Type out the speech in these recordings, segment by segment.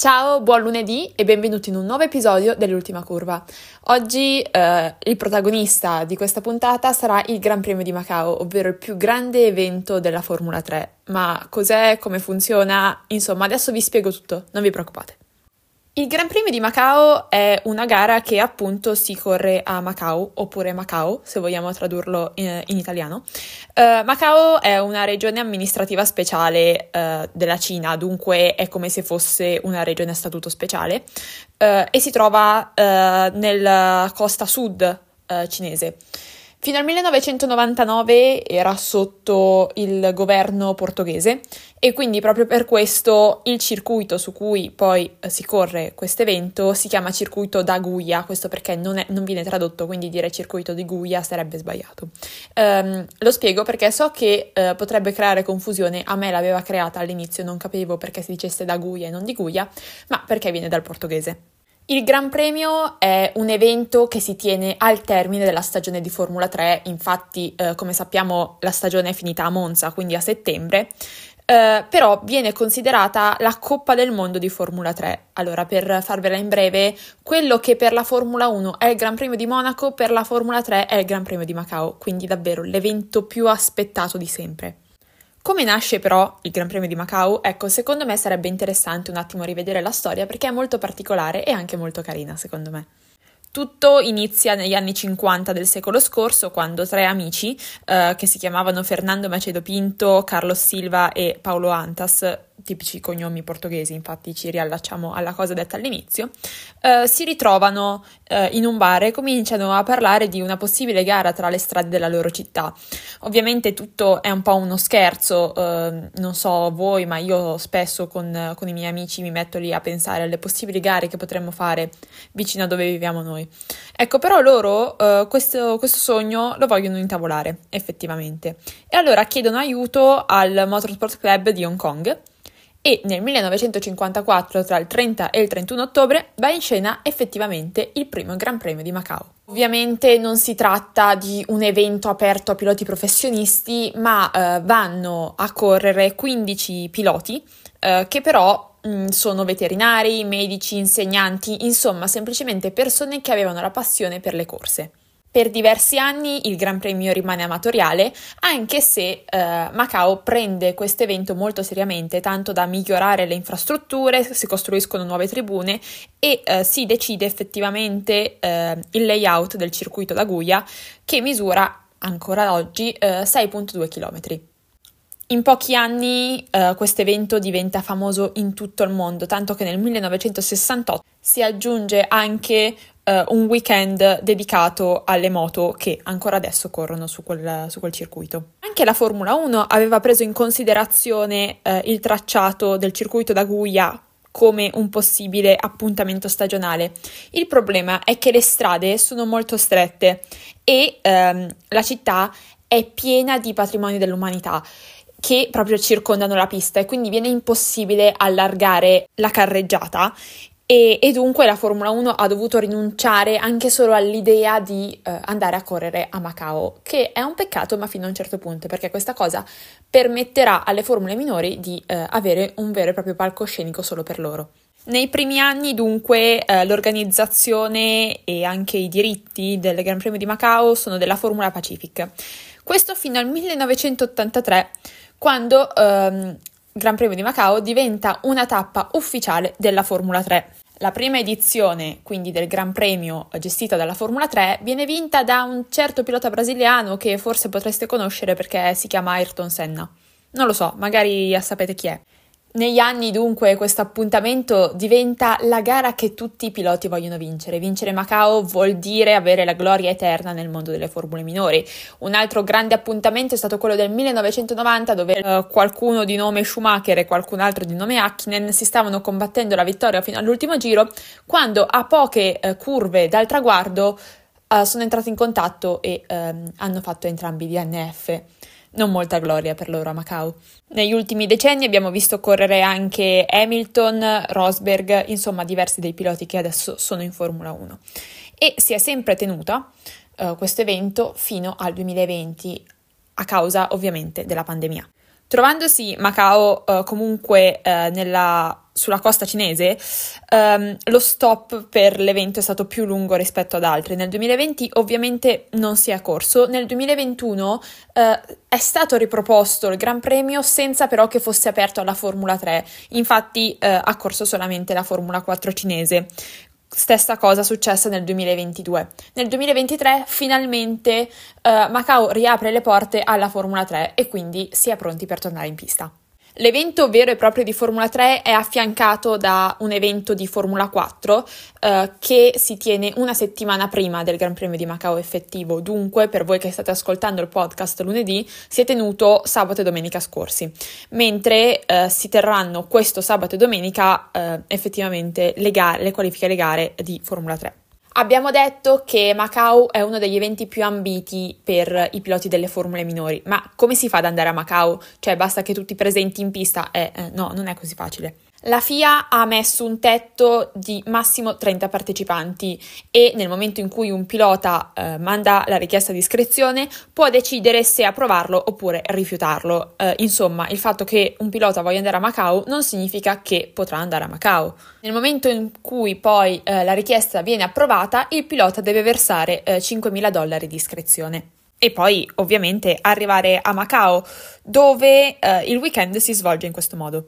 Ciao, buon lunedì e benvenuti in un nuovo episodio dell'ultima curva. Oggi eh, il protagonista di questa puntata sarà il Gran Premio di Macao, ovvero il più grande evento della Formula 3. Ma cos'è, come funziona? Insomma, adesso vi spiego tutto, non vi preoccupate. Il Gran Premio di Macao è una gara che appunto si corre a Macao, oppure Macao, se vogliamo tradurlo in, in italiano. Uh, Macao è una regione amministrativa speciale uh, della Cina, dunque è come se fosse una regione a statuto speciale, uh, e si trova nella costa sud cinese. Fino al 1999 era sotto il governo portoghese e quindi proprio per questo il circuito su cui poi eh, si corre questo evento si chiama circuito da Guia, questo perché non, è, non viene tradotto, quindi dire circuito di Guia sarebbe sbagliato. Um, lo spiego perché so che uh, potrebbe creare confusione, a me l'aveva creata all'inizio, non capivo perché si dicesse da Guia e non di Guia, ma perché viene dal portoghese. Il Gran Premio è un evento che si tiene al termine della stagione di Formula 3, infatti eh, come sappiamo la stagione è finita a Monza, quindi a settembre, eh, però viene considerata la Coppa del Mondo di Formula 3. Allora, per farvela in breve, quello che per la Formula 1 è il Gran Premio di Monaco, per la Formula 3 è il Gran Premio di Macao, quindi davvero l'evento più aspettato di sempre. Come nasce però il Gran Premio di Macau? Ecco, secondo me sarebbe interessante un attimo rivedere la storia perché è molto particolare e anche molto carina, secondo me. Tutto inizia negli anni 50 del secolo scorso, quando tre amici, eh, che si chiamavano Fernando Macedo Pinto, Carlos Silva e Paolo Antas, tipici cognomi portoghesi, infatti ci riallacciamo alla cosa detta all'inizio, eh, si ritrovano eh, in un bar e cominciano a parlare di una possibile gara tra le strade della loro città. Ovviamente tutto è un po' uno scherzo, eh, non so voi, ma io spesso con, con, i miei amici mi metto lì a pensare alle possibili gare che potremmo fare vicino a dove viviamo noi. Ecco, però loro eh, questo, questo sogno lo vogliono intavolare, effettivamente. E allora chiedono aiuto al Motorsport Club di Hong Kong e nel 1954, tra il 30 e il 31 ottobre, va in scena effettivamente il primo Gran Premio di Macao. Ovviamente non si tratta di un evento aperto a piloti professionisti, ma eh, vanno a correre 15 piloti eh, che però mm, sono veterinari, medici, insegnanti, insomma semplicemente persone che avevano la passione per le corse. Per diversi anni il Gran Premio rimane amatoriale, anche se eh, Macao prende questo evento molto seriamente, tanto da migliorare le infrastrutture, si costruiscono nuove tribune e eh, si decide effettivamente eh, il layout del circuito da Guia, che misura ancora oggi 6.2 eh, km. In pochi anni uh, questo evento diventa famoso in tutto il mondo, tanto che nel 1968 si aggiunge anche uh, un weekend dedicato alle moto che ancora adesso corrono su quel, su quel circuito. Anche la Formula 1 aveva preso in considerazione uh, il tracciato del circuito da Guia come un possibile appuntamento stagionale. Il problema è che le strade sono molto strette e um, la città è piena di patrimoni dell'umanità che proprio circondano la pista e quindi viene impossibile allargare la carreggiata e, e, dunque la Formula 1 ha dovuto rinunciare anche solo all'idea di eh, andare a correre a Macao, che è un peccato ma fino a un certo punto, perché questa cosa permetterà alle formule minori di eh, avere un vero e proprio palcoscenico solo per loro. Nei primi anni dunque eh, l'organizzazione e anche i diritti del Gran Premio di Macao sono della Formula Pacific. Questo fino al 1983 quando ehm, Gran Premio di Macao diventa una tappa ufficiale della Formula 3. La prima edizione, quindi del Gran Premio gestita dalla Formula 3, viene vinta da un certo pilota brasiliano che forse potreste conoscere perché si chiama Ayrton Senna. Non lo so, magari sapete chi è. Negli anni dunque questo appuntamento diventa la gara che tutti i piloti vogliono vincere. Vincere Macao vuol dire avere la gloria eterna nel mondo delle formule minori. Un altro grande appuntamento è stato quello del 1990 dove uh, qualcuno di nome Schumacher e qualcun altro di nome Hakkinen si stavano combattendo la vittoria fino all'ultimo giro quando a poche uh, curve dal traguardo uh, sono entrati in contatto e ehm, hanno fatto entrambi di NF non molta gloria per loro a Macau. Negli ultimi decenni abbiamo visto correre anche Hamilton, Rosberg, insomma diversi dei piloti che adesso sono in Formula 1. E si è sempre tenuta uh, questo evento fino al 2020, a causa ovviamente della pandemia. Trovandosi Macao uh, comunque uh, nella, sulla costa cinese, um, lo stop per l'evento è stato più lungo rispetto ad altri. Nel 2020 ovviamente non si è corso, nel 2021 uh, è stato riproposto il Gran Premio senza però che fosse aperto alla Formula 3, infatti ha corso solamente la Formula 4 cinese. Stessa cosa successa nel 2022. Nel 2023 finalmente uh, Macau riapre le porte alla Formula 3 e quindi si è pronti per tornare in pista. L'evento vero e proprio di Formula 3 è affiancato da un evento di Formula 4 eh, che si tiene una settimana prima del Gran Premio di Macao effettivo. Dunque, per voi che state ascoltando il podcast lunedì, si è tenuto sabato e domenica scorsi, mentre eh, si terranno questo sabato e domenica eh, effettivamente le, gare, le qualifiche e le gare di Formula 3. Abbiamo detto che Macau è uno degli eventi più ambiti per i piloti delle formule minori, ma come si fa ad andare a Macau? Cioè basta che tutti presenti in pista? Eh, eh, no, non è così facile. La FIA ha messo un tetto di massimo 30 partecipanti e nel momento in cui un pilota eh, manda la richiesta di iscrizione può decidere se approvarlo oppure rifiutarlo. Eh, insomma, il fatto che un pilota voglia andare a Macau non significa che potrà andare a Macau. Nel momento in cui poi eh, la richiesta viene approvata, il pilota deve versare 5.000 eh, dollari di iscrizione. E poi ovviamente arrivare a Macao, dove eh, il weekend si svolge in questo modo.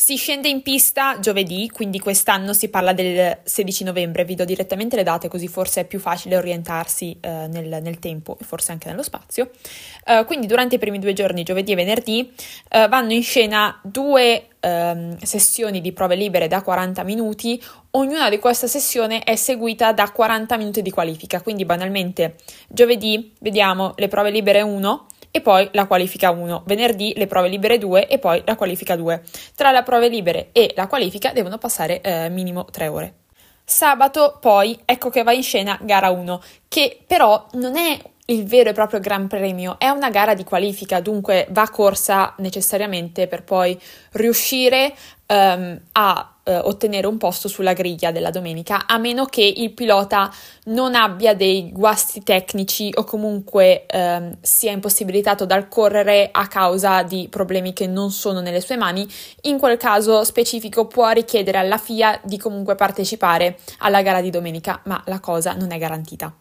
Si scende in pista giovedì, quindi quest'anno si parla del 16 novembre, vi do direttamente le date così forse è più facile orientarsi eh, nel, nel, tempo e forse anche nello spazio. Uh, quindi durante i primi due giorni, giovedì e venerdì, uh, vanno in scena due um, sessioni di prove libere da 40 minuti, ognuna di queste sessioni è seguita da 40 minuti di qualifica, quindi banalmente giovedì vediamo le prove libere 1 e poi la qualifica 1. Venerdì le prove libere 2 e poi la qualifica 2. Tra le prove libere e la qualifica devono passare eh, minimo 3 ore. Sabato poi ecco che va in scena gara 1, che però non è il vero e proprio Gran Premio, è una gara di qualifica, dunque va corsa necessariamente per poi riuscire um, a uh, ottenere un posto sulla griglia della domenica, a meno che il pilota non abbia dei guasti tecnici o comunque um, sia impossibilitato dal correre a causa di problemi che non sono nelle sue mani. In quel caso specifico può richiedere alla FIA di comunque partecipare alla gara di domenica, ma la cosa non è garantita.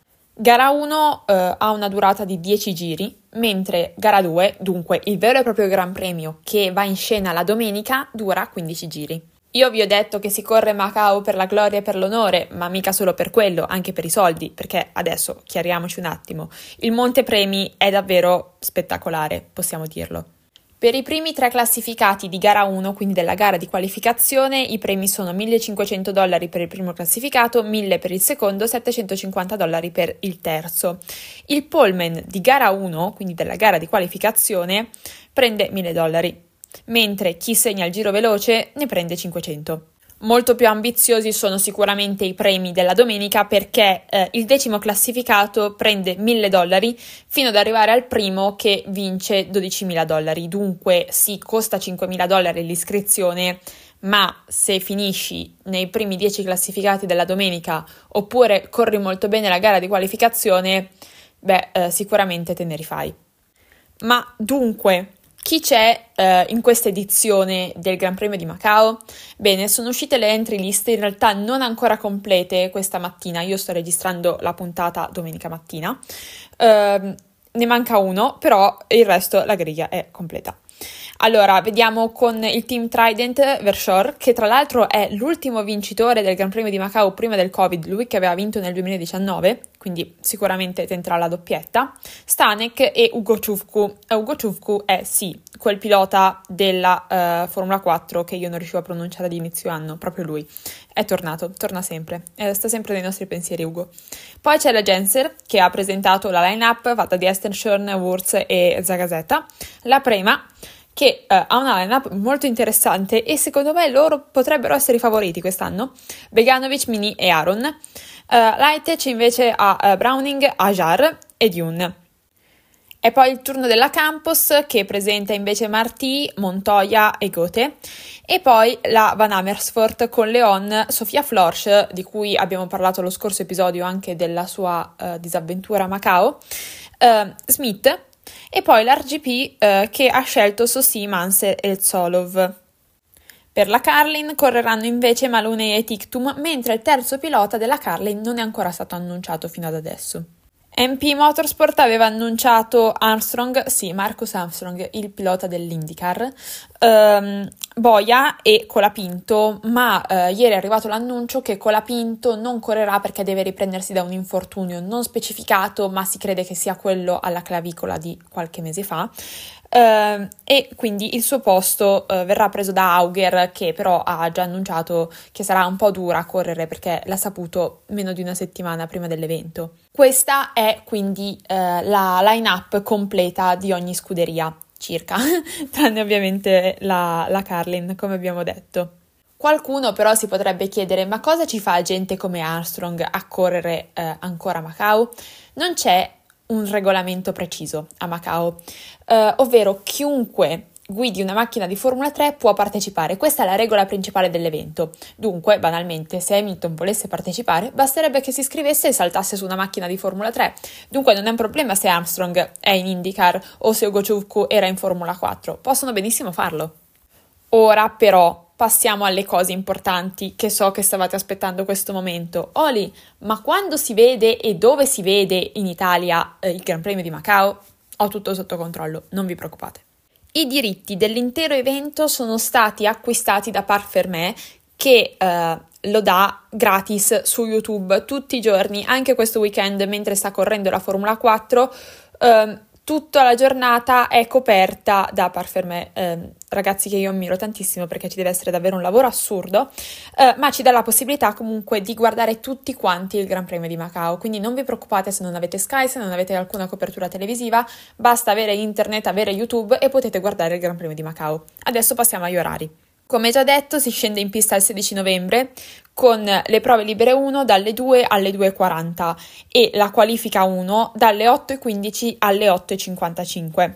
Gara 1 eh, ha una durata di 10 giri, mentre gara 2, dunque il vero e proprio Gran Premio che va in scena la domenica, dura 15 giri. Io vi ho detto che si corre Macao per la gloria e per l'onore, ma mica solo per quello, anche per i soldi, perché adesso chiariamoci un attimo, il Monte Premi è davvero spettacolare, possiamo dirlo. Per i primi tre classificati di gara 1, quindi della gara di qualificazione, i premi sono 1500 dollari per il primo classificato, 1000 per il secondo, 750 dollari per il terzo. Il poleman di gara 1, quindi della gara di qualificazione, prende 1000 dollari, mentre chi segna il giro veloce ne prende 500. Molto più ambiziosi sono sicuramente i premi della domenica perché eh, il decimo classificato prende 1000 dollari fino ad arrivare al primo che vince 12.000 dollari. Dunque sì, costa 5.000 dollari l'iscrizione, ma se finisci nei primi 10 classificati della domenica oppure corri molto bene la gara di qualificazione, beh, eh, sicuramente te ne rifai. Ma dunque, chi c'è eh, in questa edizione del Gran Premio di Macao? Bene, sono uscite le entry list, in realtà non ancora complete questa mattina, io sto registrando la puntata domenica mattina, uh, ne manca uno, però il resto la griglia è completa. Allora, vediamo con il team Trident Vershore, che tra l'altro è l'ultimo vincitore del Gran Premio di Macao prima del Covid, lui che aveva vinto nel 2019, quindi sicuramente tenterà la doppietta. Stanek e Ugo Ciufku. Ugo Ciufku è sì, quel pilota della uh, Formula 4 che io non riuscivo a pronunciare ad inizio anno, proprio lui. È tornato, torna sempre, eh, sta sempre nei nostri pensieri Ugo. Poi c'è la Genser che ha presentato la line-up fatta di Estenschön, Wurz e Zagazeta. La Prema che uh, ha una lineup molto interessante e secondo me loro potrebbero essere i favoriti quest'anno. Beganovic, Mini e Aaron. Uh, Lightech invece ha uh, Browning, Ajar e Dune. È poi il turno della Campus che presenta invece Martì, Montoya e Gote e poi la Van Amersfoort con Leon, Sofia Florsch di cui abbiamo parlato lo scorso episodio anche della sua uh, disavventura a Macao, uh, Smith e poi l'RGP eh, che ha scelto Sossi, Mansell e Zolov. Per la Carlin correranno invece Maloney e Tictum, mentre il terzo pilota della Carlin non è ancora stato annunciato fino ad adesso. MP Motorsport aveva annunciato Armstrong, sì, Marcus Armstrong, il pilota dell'IndyCar, ehm, Boia e Colapinto, ma eh, ieri è arrivato l'annuncio che Colapinto non correrà perché deve riprendersi da un infortunio non specificato, ma si crede che sia quello alla clavicola di qualche mese fa. Uh, e quindi il suo posto uh, verrà preso da Auger che però ha già annunciato che sarà un po' dura a correre perché l'ha saputo meno di una settimana prima dell'evento. Questa è quindi uh, la line-up completa di ogni scuderia, circa, tranne ovviamente la, la Carlin, come abbiamo detto. Qualcuno però si potrebbe chiedere ma cosa ci fa gente come Armstrong a correre eh, ancora a Macau? Non c'è un regolamento preciso a Macao, eh, ovvero chiunque guidi una macchina di Formula 3 può partecipare. Questa è la regola principale dell'evento. Dunque, banalmente, se Hamilton volesse partecipare, basterebbe che si iscrivesse e saltasse su una macchina di Formula 3. Dunque non è un problema se Armstrong è in IndyCar o se Ugo era in Formula 4. Possono benissimo farlo. Ora però passiamo alle cose importanti che so che stavate aspettando questo momento. Oli, ma quando si vede e dove si vede in Italia eh, il Gran Premio di Macao? Ho tutto sotto controllo, non vi preoccupate. I diritti dell'intero evento sono stati acquistati da Parfermé che eh, lo dà gratis su YouTube tutti i giorni, anche questo weekend mentre sta correndo la Formula 4. Eh, tutta la giornata è coperta da Parfermé, eh, ragazzi che io ammiro tantissimo perché ci deve essere davvero un lavoro assurdo, eh, ma ci dà la possibilità comunque di guardare tutti quanti il Gran Premio di Macao, quindi non vi preoccupate se non avete Sky, se non avete alcuna copertura televisiva, basta avere internet, avere YouTube e potete guardare il Gran Premio di Macao. Adesso passiamo agli orari. Come già detto, si scende in pista il 16 novembre con le prove libere 1 dalle 2 alle 2.40 e la qualifica 1 dalle 8.15 alle 8.55.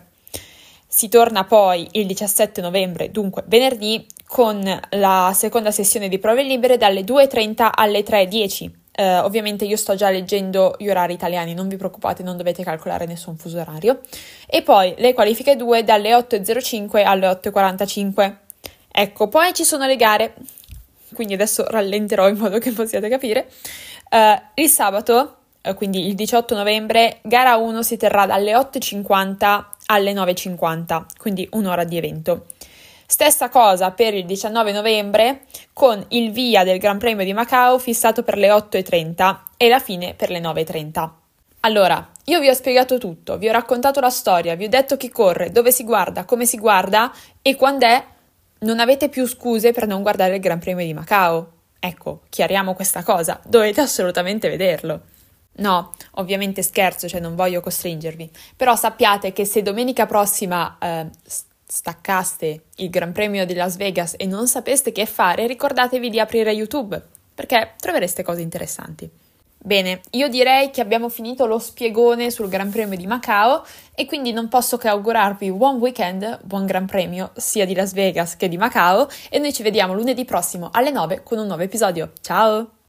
Si torna poi il 17 novembre, dunque venerdì, con la seconda sessione di prove libere dalle 2.30 alle 3.10. Eh, ovviamente io sto già leggendo gli orari italiani, non vi preoccupate, non dovete calcolare nessun fuso orario. E poi le qualifiche 2 dalle 8.05 alle 8.45. Ecco, poi ci sono le gare, quindi adesso rallenterò in modo che possiate capire. Uh, il sabato, uh, quindi il 18 novembre, gara 1 si terrà dalle 8.50 alle 9.50, quindi un'ora di evento. Stessa cosa per il 19 novembre con il via del Gran Premio di Macao fissato per le 8.30 e la fine per le 9.30. Allora, io vi ho spiegato tutto, vi ho raccontato la storia, vi ho detto chi corre, dove si guarda, come si guarda e quando è non avete più scuse per non guardare il Gran Premio di Macao. Ecco, chiariamo questa cosa, dovete assolutamente vederlo. No, ovviamente scherzo, cioè non voglio costringervi, però sappiate che se domenica prossima eh, staccaste il Gran Premio di Las Vegas e non sapeste che fare, ricordatevi di aprire YouTube, perché trovereste cose interessanti. Bene, io direi che abbiamo finito lo spiegone sul Gran Premio di Macao e quindi non posso che augurarvi buon weekend, buon Gran Premio sia di Las Vegas che di Macao e noi ci vediamo lunedì prossimo alle 9 con un nuovo episodio. Ciao!